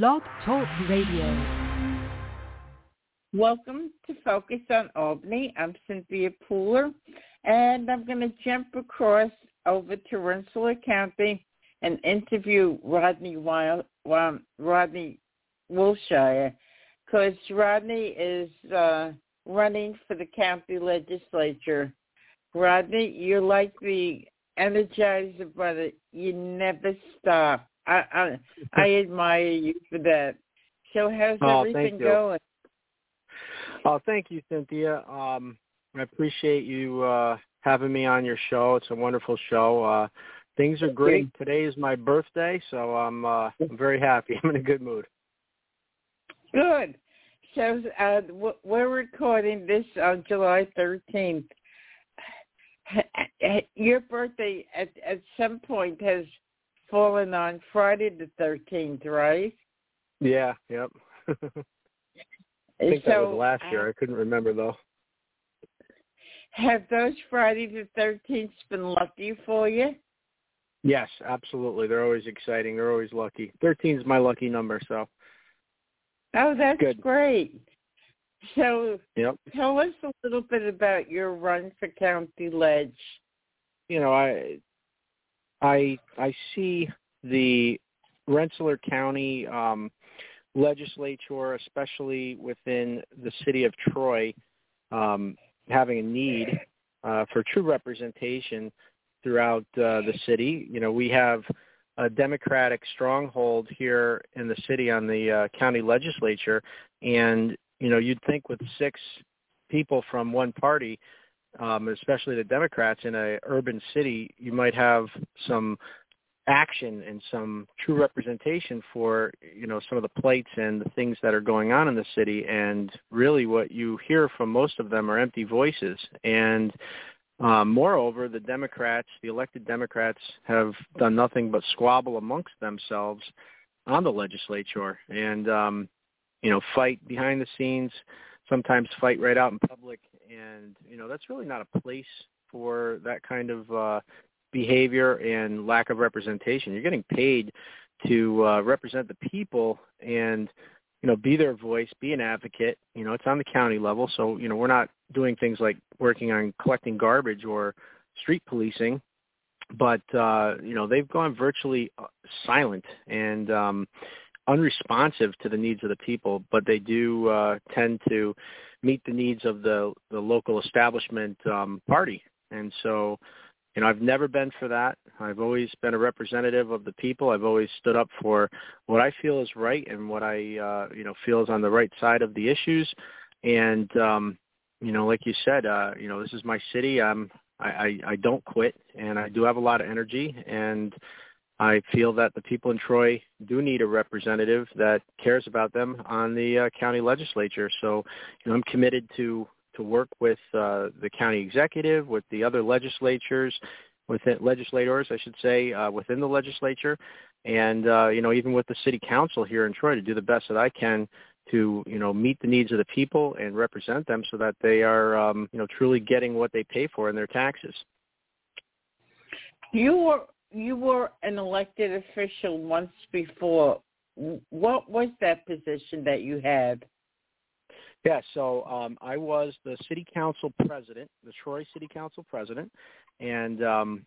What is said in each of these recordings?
Blog Talk Radio. Welcome to Focus on Albany. I'm Cynthia Pooler, and I'm going to jump across over to Rensselaer County and interview Rodney Wild, Rodney Wiltshire, because Rodney is uh, running for the county legislature. Rodney, you're like the energizer brother. You never stop. I I, I admire you for that. So how's oh, everything going? Oh, thank you, Cynthia. Um, I appreciate you uh, having me on your show. It's a wonderful show. Uh, things are great. Today is my birthday, so I'm uh, I'm very happy. I'm in a good mood. Good. So uh, we're recording this on July 13th. Your birthday at at some point has fallen on Friday the 13th, right? Yeah. Yep. I think so, that was last year. Uh, I couldn't remember though. Have those Friday the thirteenth been lucky for you? Yes, absolutely. They're always exciting. They're always lucky. Thirteen is my lucky number, so. Oh, that's Good. great. So, yep. tell us a little bit about your run for county ledge. You know, I, I, I see the Rensselaer County um, legislature, especially within the city of Troy, um, having a need uh, for true representation throughout uh, the city. You know, we have a Democratic stronghold here in the city on the uh, county legislature, and you know, you'd think with six people from one party, um, especially the Democrats in a urban city, you might have some action and some true representation for you know some of the plights and the things that are going on in the city. And really what you hear from most of them are empty voices. And um, moreover the democrats the elected democrats have done nothing but squabble amongst themselves on the legislature and um, you know fight behind the scenes sometimes fight right out in public and you know that's really not a place for that kind of uh behavior and lack of representation. You're getting paid to uh, represent the people and you know be their voice, be an advocate. You know, it's on the county level, so you know we're not doing things like working on collecting garbage or street policing, but uh, you know they've gone virtually uh, silent and um, unresponsive to the needs of the people. But they do uh, tend to meet the needs of the the local establishment um, party, and so you know, I've never been for that. I've always been a representative of the people. I've always stood up for what I feel is right and what I, uh, you know, feel is on the right side of the issues. And, um, you know, like you said, uh, you know, this is my city. I'm, I, I, I don't quit and I do have a lot of energy and I feel that the people in Troy do need a representative that cares about them on the uh, county legislature. So, you know, I'm committed to to work with uh, the county executive, with the other legislatures, within legislators, I should say, uh, within the legislature, and uh, you know even with the city council here in Troy to do the best that I can to you know meet the needs of the people and represent them so that they are um, you know truly getting what they pay for in their taxes. You were you were an elected official once before. What was that position that you had? Yeah, so um, I was the city council president, the Troy City Council president, and um,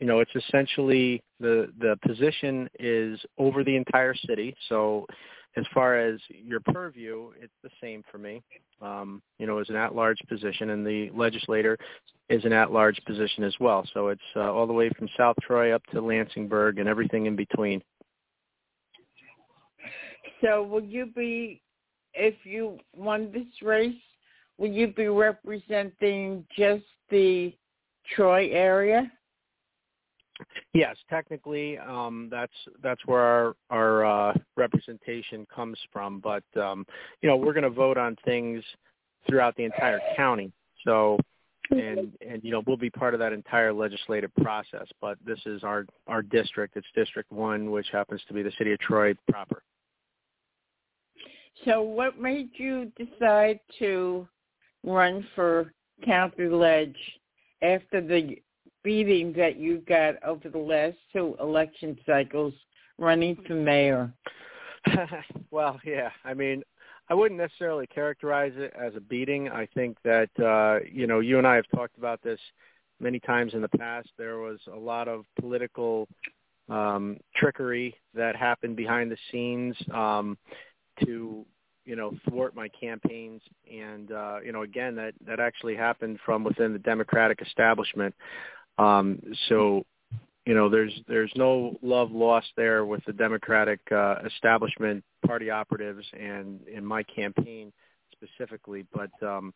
you know it's essentially the the position is over the entire city. So as far as your purview, it's the same for me. Um, you know, as an at-large position, and the legislator is an at-large position as well. So it's uh, all the way from South Troy up to Lansingburgh and everything in between. So will you be if you won this race, will you be representing just the Troy area? Yes, technically, um, that's that's where our our uh, representation comes from. But um, you know, we're going to vote on things throughout the entire county. So, and and you know, we'll be part of that entire legislative process. But this is our our district. It's District One, which happens to be the city of Troy proper. So what made you decide to run for county ledge after the beating that you got over the last two election cycles running for mayor? well, yeah. I mean, I wouldn't necessarily characterize it as a beating. I think that uh, you know, you and I have talked about this many times in the past. There was a lot of political um, trickery that happened behind the scenes um, to you know thwart my campaigns, and uh, you know, again, that that actually happened from within the Democratic establishment. Um, so you know, there's there's no love lost there with the Democratic uh, establishment, party operatives, and in my campaign specifically. But um,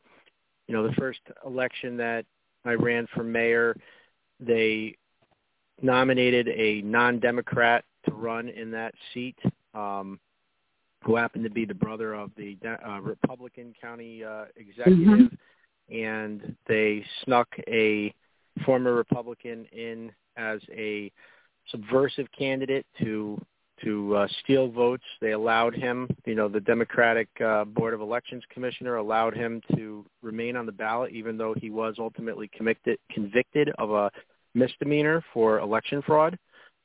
you know, the first election that I ran for mayor, they nominated a non-Democrat to run in that seat, um, who happened to be the brother of the uh, Republican county uh, executive, mm-hmm. and they snuck a former Republican in as a subversive candidate to to uh, steal votes. They allowed him, you know, the Democratic uh, Board of Elections Commissioner allowed him to remain on the ballot, even though he was ultimately convicted convicted of a misdemeanor for election fraud.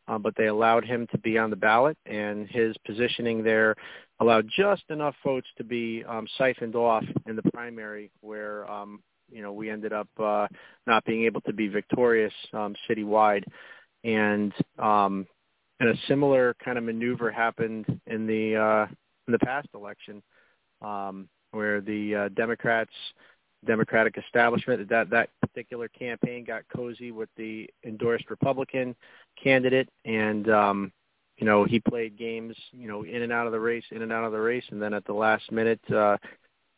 Uh, but they allowed him to be on the ballot, and his positioning there allowed just enough votes to be um, siphoned off in the primary, where um, you know we ended up uh, not being able to be victorious um, citywide, and um, and a similar kind of maneuver happened in the uh, in the past election, um, where the uh, Democrats, Democratic establishment, that that particular campaign got cozy with the endorsed Republican candidate, and um, you know he played games, you know, in and out of the race, in and out of the race, and then at the last minute uh,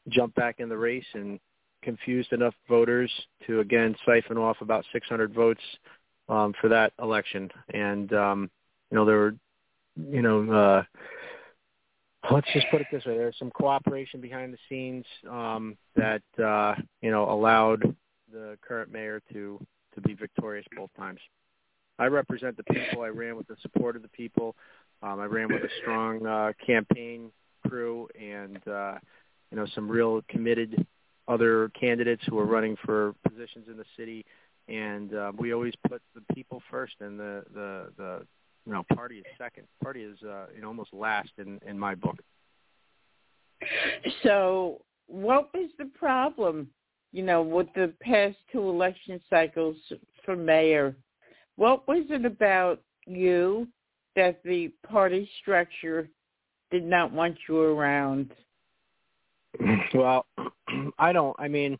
jumped back in the race and confused enough voters to again siphon off about 600 votes um, for that election. And um, you know there were, you know, uh, let's just put it this way: there's some cooperation behind the scenes um, that uh, you know allowed the current mayor to to be victorious both times. I represent the people. I ran with the support of the people. Um, I ran with a strong uh, campaign crew and uh, you know some real committed other candidates who are running for positions in the city, and uh, we always put the people first, and the the the you know party is second. Party is uh, you know almost last in in my book. So, what was the problem? You know, with the past two election cycles for mayor, what was it about you that the party structure did not want you around? Well, I don't. I mean,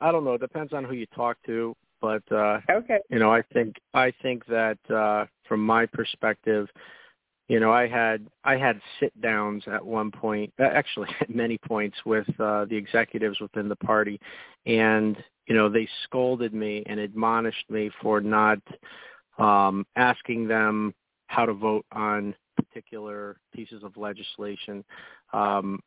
I don't know. It depends on who you talk to, but uh, okay. You know, I think I think that uh, from my perspective, you know, I had I had sit downs at one point, actually at many points with uh, the executives within the party, and you know they scolded me and admonished me for not um, asking them how to vote on particular pieces of legislation. Um,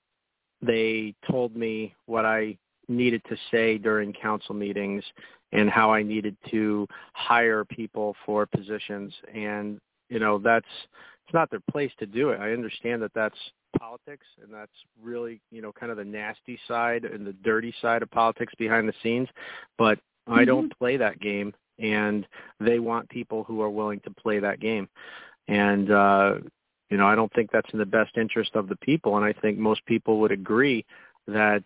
they told me what I needed to say during council meetings and how I needed to hire people for positions. And, you know, that's, it's not their place to do it. I understand that that's politics and that's really, you know, kind of the nasty side and the dirty side of politics behind the scenes. But mm-hmm. I don't play that game and they want people who are willing to play that game. And, uh, you know, I don't think that's in the best interest of the people, and I think most people would agree that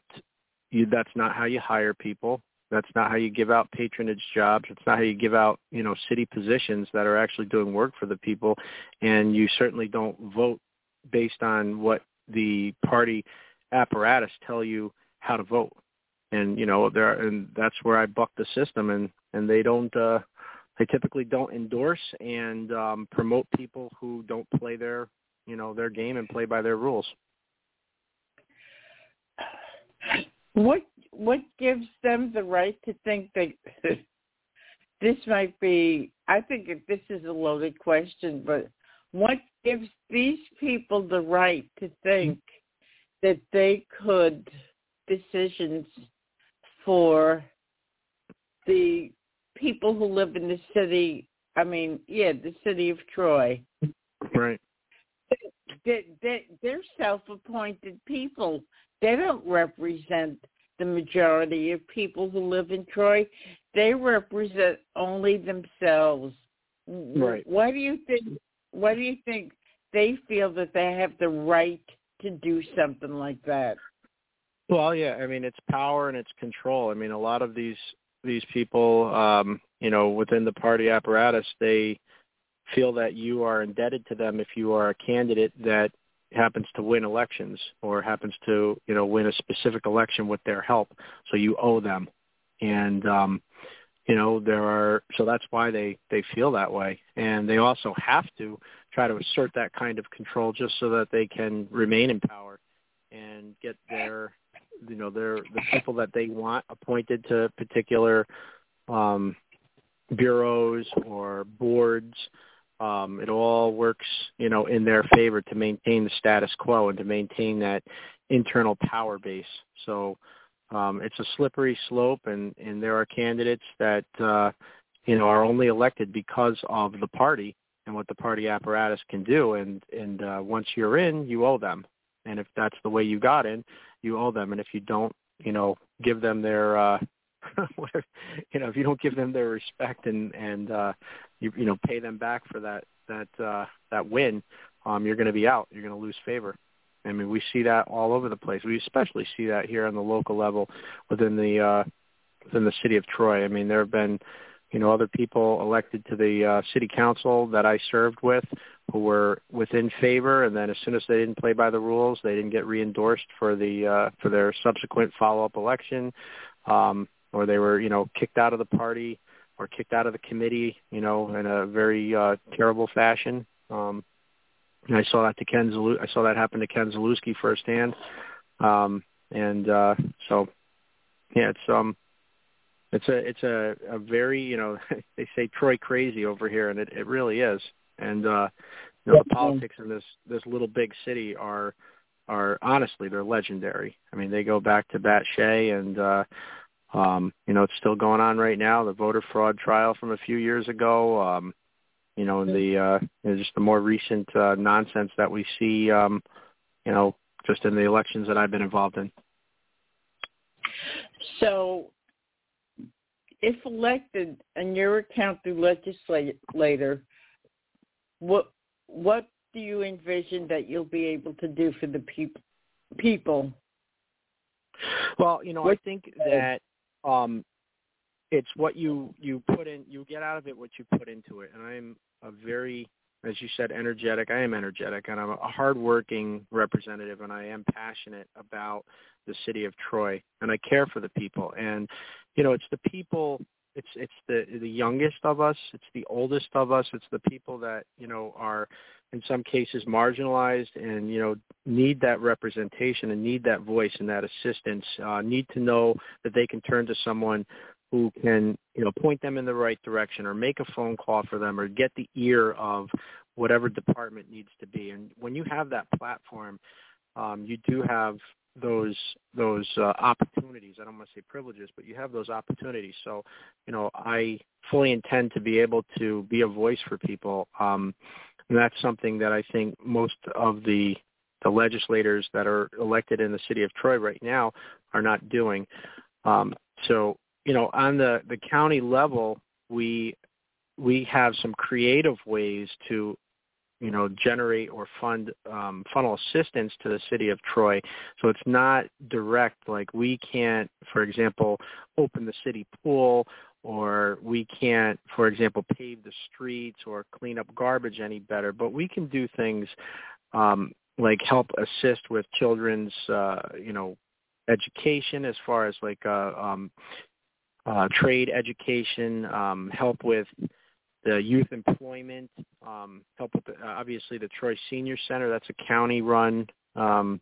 you, that's not how you hire people. That's not how you give out patronage jobs. It's not how you give out, you know, city positions that are actually doing work for the people. And you certainly don't vote based on what the party apparatus tell you how to vote. And you know, there and that's where I buck the system, and and they don't. uh they typically don't endorse and um, promote people who don't play their you know their game and play by their rules. What what gives them the right to think that this might be? I think this is a loaded question, but what gives these people the right to think that they could decisions for the people who live in the city. I mean, yeah, the city of Troy. Right. They, they, they're self-appointed people. They don't represent the majority of people who live in Troy. They represent only themselves. Right. Why do you think? Why do you think they feel that they have the right to do something like that. Well, yeah, I mean it's power and it's control. I mean a lot of these these people, um, you know, within the party apparatus, they feel that you are indebted to them if you are a candidate that happens to win elections or happens to, you know, win a specific election with their help. So you owe them. And um you know, there are so that's why they they feel that way. And they also have to try to assert that kind of control just so that they can remain in power and get their you know they're the people that they want appointed to particular um, bureaus or boards. Um, it all works, you know, in their favor to maintain the status quo and to maintain that internal power base. So um, it's a slippery slope, and and there are candidates that uh, you know are only elected because of the party and what the party apparatus can do. And and uh, once you're in, you owe them. And if that's the way you got in, you owe them. And if you don't, you know, give them their, uh, you know, if you don't give them their respect and and uh, you you know pay them back for that that uh, that win, um, you're going to be out. You're going to lose favor. I mean, we see that all over the place. We especially see that here on the local level within the uh, within the city of Troy. I mean, there have been you know other people elected to the uh, city council that I served with who were within favor, and then as soon as they didn't play by the rules, they didn't get re-endorsed for the uh, for their subsequent follow-up election, um, or they were you know kicked out of the party or kicked out of the committee, you know, in a very uh, terrible fashion. Um, I saw that to Ken Zalu- I saw that happen to Ken Zalewski firsthand, um, and uh, so yeah, it's um it's a it's a, a very you know they say Troy crazy over here, and it, it really is. And uh, you know the politics in this this little big city are are honestly they're legendary. I mean they go back to Bat Shea and uh, um, you know it's still going on right now. The voter fraud trial from a few years ago. Um, you know the uh, you know, just the more recent uh, nonsense that we see. Um, you know just in the elections that I've been involved in. So if elected and you're a county legislator, what what do you envision that you'll be able to do for the people? People. Well, you know, what, I think that um, it's what you you put in. You get out of it what you put into it, and I'm a very as you said, energetic. I am energetic, and I'm a hardworking representative, and I am passionate about the city of Troy, and I care for the people. And you know, it's the people. It's it's the the youngest of us. It's the oldest of us. It's the people that you know are in some cases marginalized and you know need that representation and need that voice and that assistance. Uh, need to know that they can turn to someone who can you know point them in the right direction or make a phone call for them or get the ear of whatever department needs to be and when you have that platform um, you do have those those uh, opportunities i don't want to say privileges but you have those opportunities. So you know i fully intend to be able to be a voice for people. Um, and that's something that i think most of the the legislators that are elected in the city of troy right now are not doing. Um, so you know, on the, the county level, we we have some creative ways to, you know, generate or fund um, funnel assistance to the city of Troy. So it's not direct. Like we can't, for example, open the city pool, or we can't, for example, pave the streets or clean up garbage any better. But we can do things um, like help assist with children's, uh, you know, education as far as like uh, um, uh, trade education, um, help with the youth employment, um, help with the, uh, obviously the Troy Senior Center. That's a county-run um,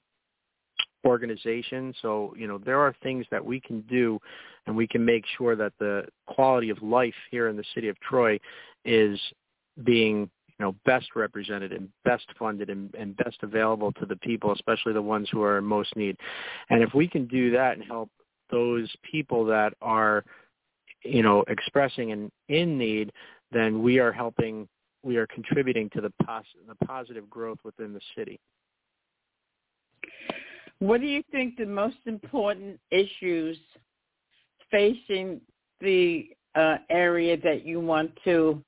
organization. So you know there are things that we can do, and we can make sure that the quality of life here in the city of Troy is being you know best represented and best funded and, and best available to the people, especially the ones who are in most need. And if we can do that and help those people that are, you know, expressing an in need, then we are helping, we are contributing to the, pos- the positive growth within the city. What do you think the most important issues facing the uh, area that you want to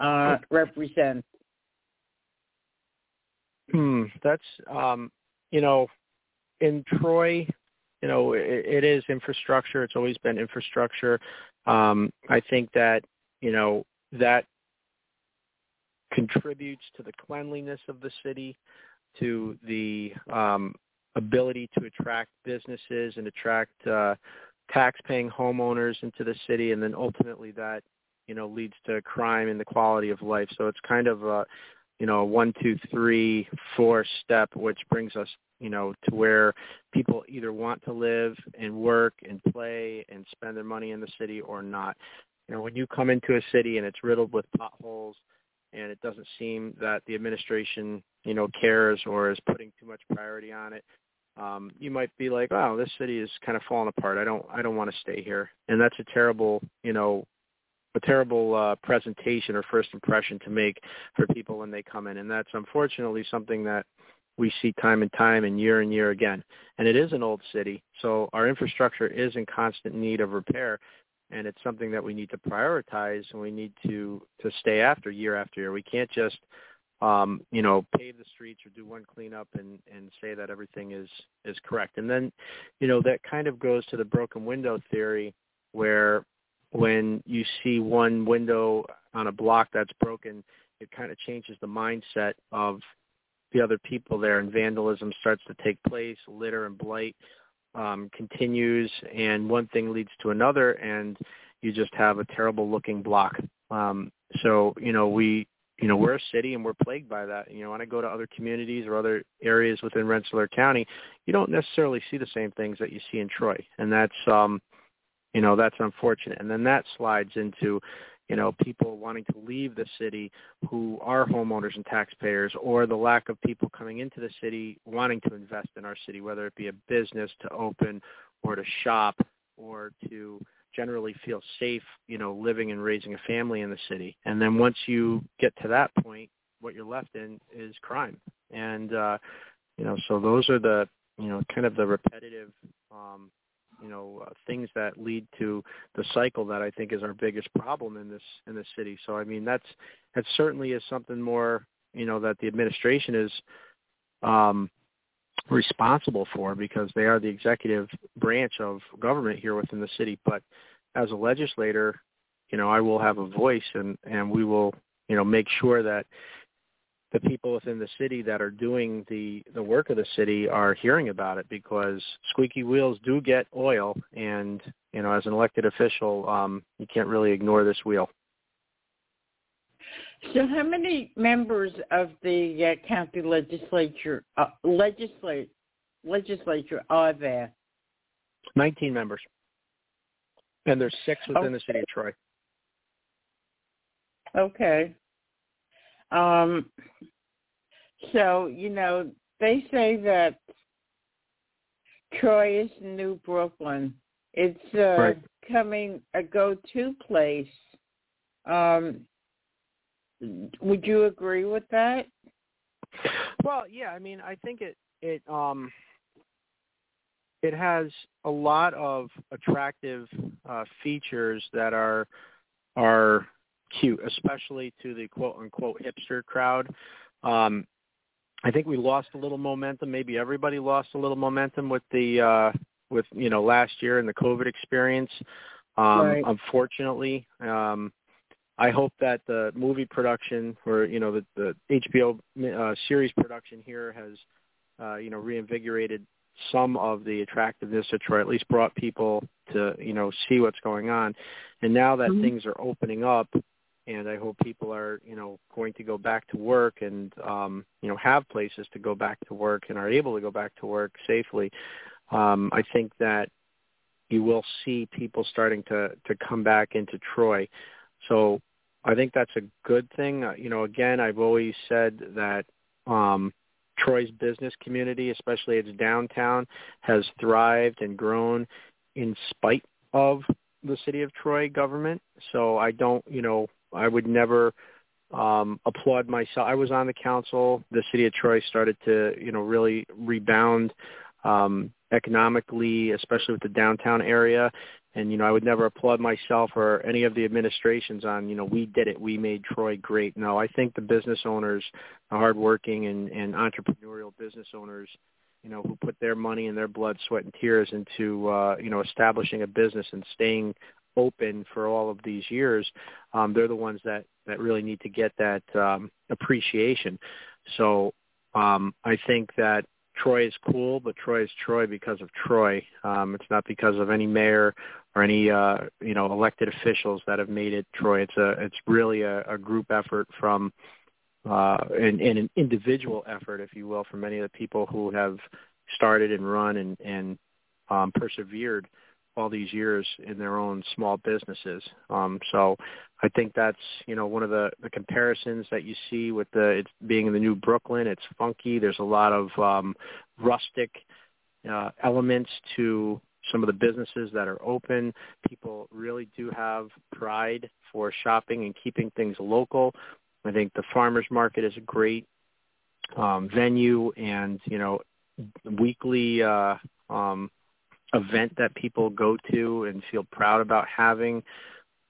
uh, represent? Hmm, that's um, you know, in Troy, you know, it, it is infrastructure. It's always been infrastructure. Um, I think that you know that contributes to the cleanliness of the city, to the um, ability to attract businesses and attract uh, tax-paying homeowners into the city, and then ultimately that you know leads to crime and the quality of life. So it's kind of a you know a one, two, three, four step, which brings us you know to where people either want to live and work and play and spend their money in the city or not. You know, when you come into a city and it's riddled with potholes and it doesn't seem that the administration, you know, cares or is putting too much priority on it, um, you might be like, "Oh, this city is kind of falling apart. I don't, I don't want to stay here." And that's a terrible, you know, a terrible uh, presentation or first impression to make for people when they come in. And that's unfortunately something that we see time and time and year and year again. And it is an old city, so our infrastructure is in constant need of repair and it's something that we need to prioritize and we need to to stay after year after year. We can't just um, you know pave the streets or do one cleanup and and say that everything is is correct. And then you know that kind of goes to the broken window theory where when you see one window on a block that's broken, it kind of changes the mindset of the other people there and vandalism starts to take place, litter and blight um, continues, and one thing leads to another, and you just have a terrible looking block. Um, so you know we you know we're a city and we're plagued by that. You know when I go to other communities or other areas within Rensselaer County, you don't necessarily see the same things that you see in Troy, and that's um, you know that's unfortunate. And then that slides into you know, people wanting to leave the city who are homeowners and taxpayers, or the lack of people coming into the city wanting to invest in our city, whether it be a business to open or to shop or to generally feel safe, you know, living and raising a family in the city. And then once you get to that point, what you're left in is crime. And uh, you know, so those are the, you know, kind of the repetitive um you know uh, things that lead to the cycle that I think is our biggest problem in this in this city. So I mean that's that certainly is something more you know that the administration is um, responsible for because they are the executive branch of government here within the city. But as a legislator, you know I will have a voice and and we will you know make sure that the people within the city that are doing the the work of the city are hearing about it because squeaky wheels do get oil and you know as an elected official um you can't really ignore this wheel. So how many members of the uh, county legislature uh, legislate legislature are there? 19 members. And there's six within okay. the city of troy. Okay um, so, you know, they say that Troy is New Brooklyn. It's uh, right. coming a go-to place. Um, would you agree with that? Well, yeah. I mean, I think it it um it has a lot of attractive uh, features that are are cute, especially to the quote unquote hipster crowd. Um, I think we lost a little momentum. Maybe everybody lost a little momentum with the uh, with you know last year and the COVID experience. Um, right. Unfortunately, um, I hope that the movie production or you know the, the HBO uh, series production here has uh, you know reinvigorated some of the attractiveness of Troy, at least brought people to you know see what's going on. And now that mm-hmm. things are opening up, and I hope people are, you know, going to go back to work and, um, you know, have places to go back to work and are able to go back to work safely. Um, I think that you will see people starting to to come back into Troy. So I think that's a good thing. Uh, you know, again, I've always said that um, Troy's business community, especially its downtown, has thrived and grown in spite of the city of Troy government. So I don't, you know, I would never um, applaud myself. I was on the council. The city of Troy started to, you know, really rebound um, economically, especially with the downtown area. and you know I would never applaud myself or any of the administrations on you know we did it, we made Troy great. No, I think the business owners, the hardworking and, and entrepreneurial business owners, you know, who put their money and their blood, sweat, and tears into uh, you know establishing a business and staying open for all of these years, um, they're the ones that that really need to get that um, appreciation. So um, I think that Troy is cool, but Troy is Troy because of Troy. Um, it's not because of any mayor or any uh, you know elected officials that have made it Troy. It's a it's really a, a group effort from uh, and, and an individual effort, if you will, from many of the people who have started and run and and um, persevered all these years in their own small businesses. Um, so I think that's you know one of the, the comparisons that you see with the it's being in the new Brooklyn. It's funky. There's a lot of um, rustic uh, elements to some of the businesses that are open. People really do have pride for shopping and keeping things local. I think the farmers market is a great um, venue and you know weekly uh, um, event that people go to and feel proud about having.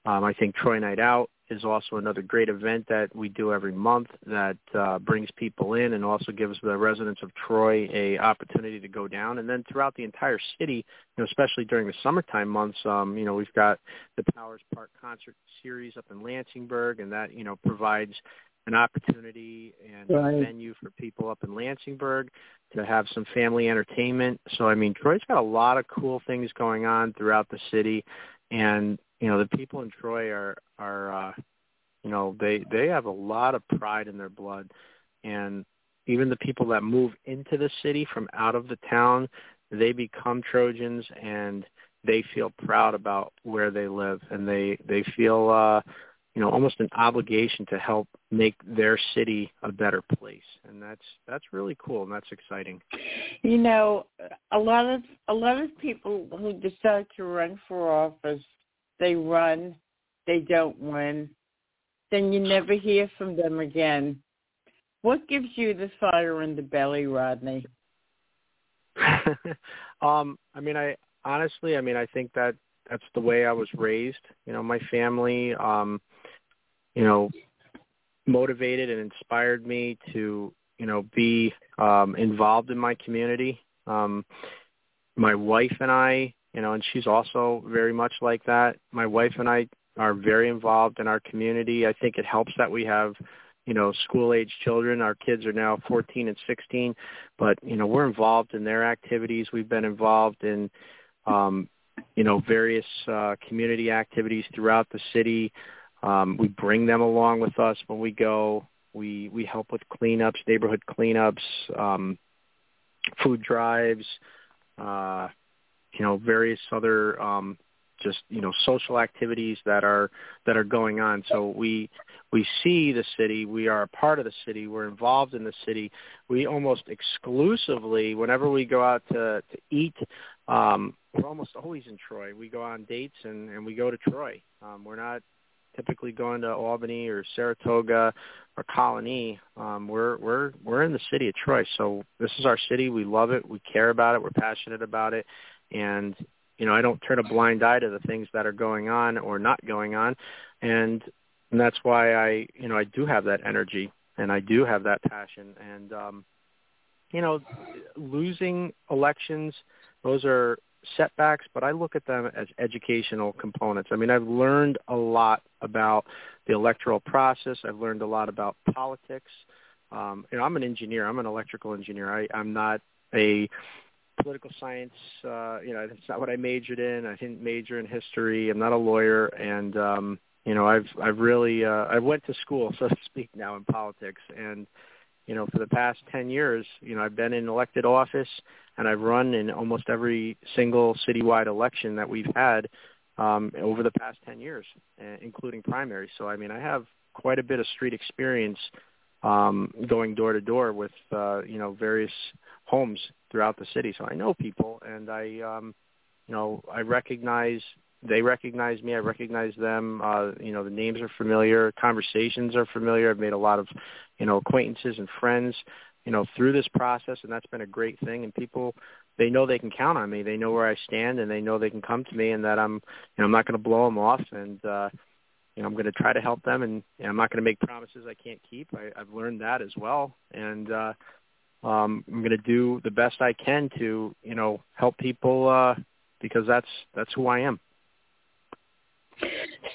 Um, I think Troy Night Out is also another great event that we do every month that uh, brings people in and also gives the residents of Troy a opportunity to go down. And then throughout the entire city, you know, especially during the summertime months, um, you know, we've got the Powers Park concert series up in Lansingburgh, and that you know provides an opportunity and right. a venue for people up in Lansingburgh to have some family entertainment. So I mean, Troy's got a lot of cool things going on throughout the city, and you know the people in Troy are are uh, you know they they have a lot of pride in their blood, and even the people that move into the city from out of the town, they become Trojans and they feel proud about where they live and they they feel uh you know almost an obligation to help make their city a better place. And that's that's really cool and that's exciting. You know a lot of a lot of people who decide to run for office they run they don't win. Then you never hear from them again. What gives you the fire in the belly rodney? Um i mean i honestly i mean i think that that's the way I was raised. You know, my family um you know, motivated and inspired me to, you know, be um, involved in my community. Um, my wife and I, you know, and she's also very much like that. My wife and I are very involved in our community. I think it helps that we have, you know, school age children. Our kids are now 14 and 16, but you know, we're involved in their activities. We've been involved in um, you know, various uh community activities throughout the city. Um, we bring them along with us when we go. We we help with cleanups, neighborhood cleanups, um, food drives, uh, you know, various other um, just you know social activities that are that are going on. So we we see the city. We are a part of the city. We're involved in the city. We almost exclusively, whenever we go out to to eat, um, we're almost always in Troy. We go on dates and and we go to Troy. Um, we're not typically going to Albany or Saratoga or Colonie. Um, we're we're we're in the city of Troy, so this is our city. We love it. We care about it. We're passionate about it, and you know I don't turn a blind eye to the things that are going on or not going on, and and that's why I you know I do have that energy and I do have that passion and um, you know losing elections those are setbacks, but I look at them as educational components. I mean, I've learned a lot about the electoral process. I've learned a lot about politics. Um, you know, I'm an engineer. I'm an electrical engineer. I, I'm not a political science. Uh, you know, that's not what I majored in. I didn't major in history. I'm not a lawyer, and um, you know, I've I've really uh, I went to school, so to speak, now in politics, and you know, for the past 10 years, you know, I've been in elected office and I've run in almost every single citywide election that we've had um, over the past 10 years, including primaries. So, I mean, I have quite a bit of street experience um, going door to door with, uh, you know, various homes throughout the city. So I know people and I, um, you know, I recognize they recognize me. I recognize them. Uh, you know, the names are familiar. Conversations are familiar. I've made a lot of, you know, acquaintances and friends you know through this process, and that's been a great thing. And people they know they can count on me. They know where I stand, and they know they can come to me, and that I'm you know I'm not going to blow them off, and uh, you know I'm going to try to help them, and know, I'm not going to make promises I can't keep. I, I've learned that as well, and uh, um, I'm going to do the best I can to you know help people uh, because that's that's who I am.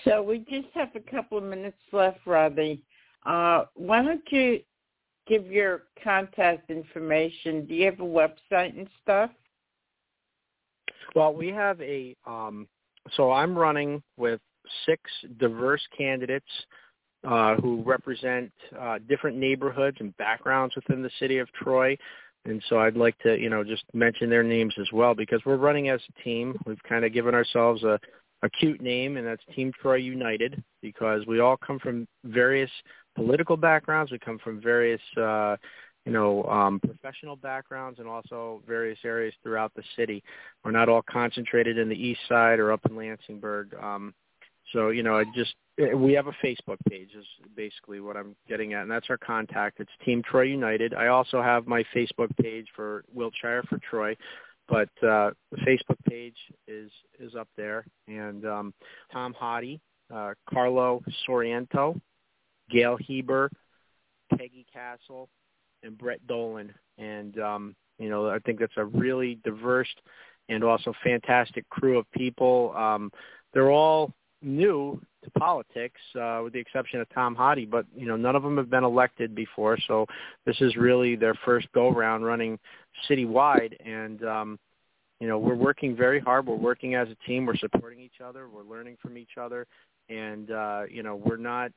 So we just have a couple of minutes left, Robbie. Uh, why don't you give your contact information? Do you have a website and stuff? Well, we have a. Um, so I'm running with six diverse candidates uh, who represent uh, different neighborhoods and backgrounds within the city of Troy. And so I'd like to, you know, just mention their names as well because we're running as a team. We've kind of given ourselves a, a cute name, and that's Team Troy United because we all come from various political backgrounds. We come from various, uh, you know, um, professional backgrounds and also various areas throughout the city. We're not all concentrated in the east side or up in Lansingburgh. Um, so, you know, I just eh, we have a Facebook page is basically what I'm getting at, and that's our contact. It's Team Troy United. I also have my Facebook page for Wiltshire for Troy, but uh, the Facebook page is is up there. And um, Tom Hottie, uh, Carlo Soriento, Gail Heber, Peggy Castle, and Brett Dolan. And um, you know, I think that's a really diverse and also fantastic crew of people. Um, they're all new to politics, uh, with the exception of Tom Hottie, but you know none of them have been elected before, so this is really their first go round running citywide, and um, you know we're working very hard. We're working as a team. We're supporting each other. We're learning from each other, and uh, you know we're not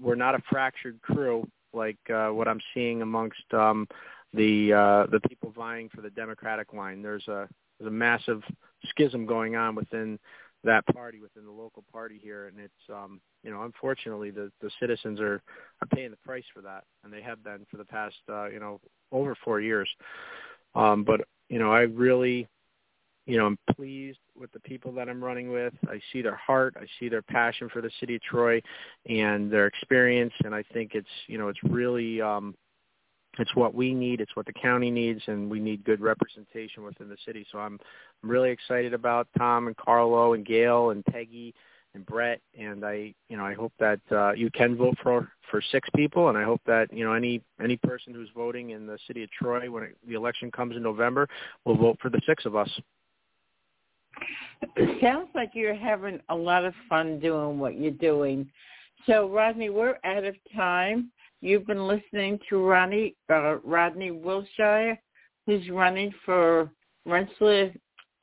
we're not a fractured crew like uh, what I'm seeing amongst um, the uh, the people vying for the Democratic line. There's a there's a massive schism going on within that party within the local party here, and it's um, you know unfortunately the the citizens are are paying the price for that, and they have been for the past uh, you know over four years. Um, but you know I really you know I'm pleased with the people that I'm running with. I see their heart, I see their passion for the city of Troy, and their experience, and I think it's you know it's really um, it's what we need, it's what the county needs, and we need good representation within the city. So I'm, I'm really excited about Tom and Carlo and Gail and Peggy and Brett, and I, you know, I hope that uh, you can vote for for six people, and I hope that you know any any person who's voting in the city of Troy when it, the election comes in November will vote for the six of us. It sounds like you're having a lot of fun doing what you're doing. So, Rodney, we're out of time. You've been listening to Ronnie, uh, Rodney Wiltshire, who's running for Rensselaer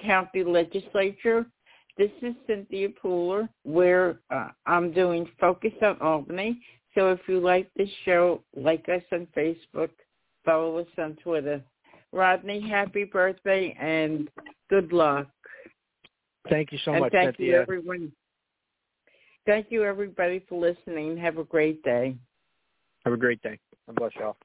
County Legislature. This is Cynthia Pooler, where uh, I'm doing Focus on Albany. So if you like this show, like us on Facebook, follow us on Twitter. Rodney, happy birthday and good luck. Thank you so and much, thank Cynthia. you everyone. Thank you everybody for listening. Have a great day. Have a great day. God bless y'all.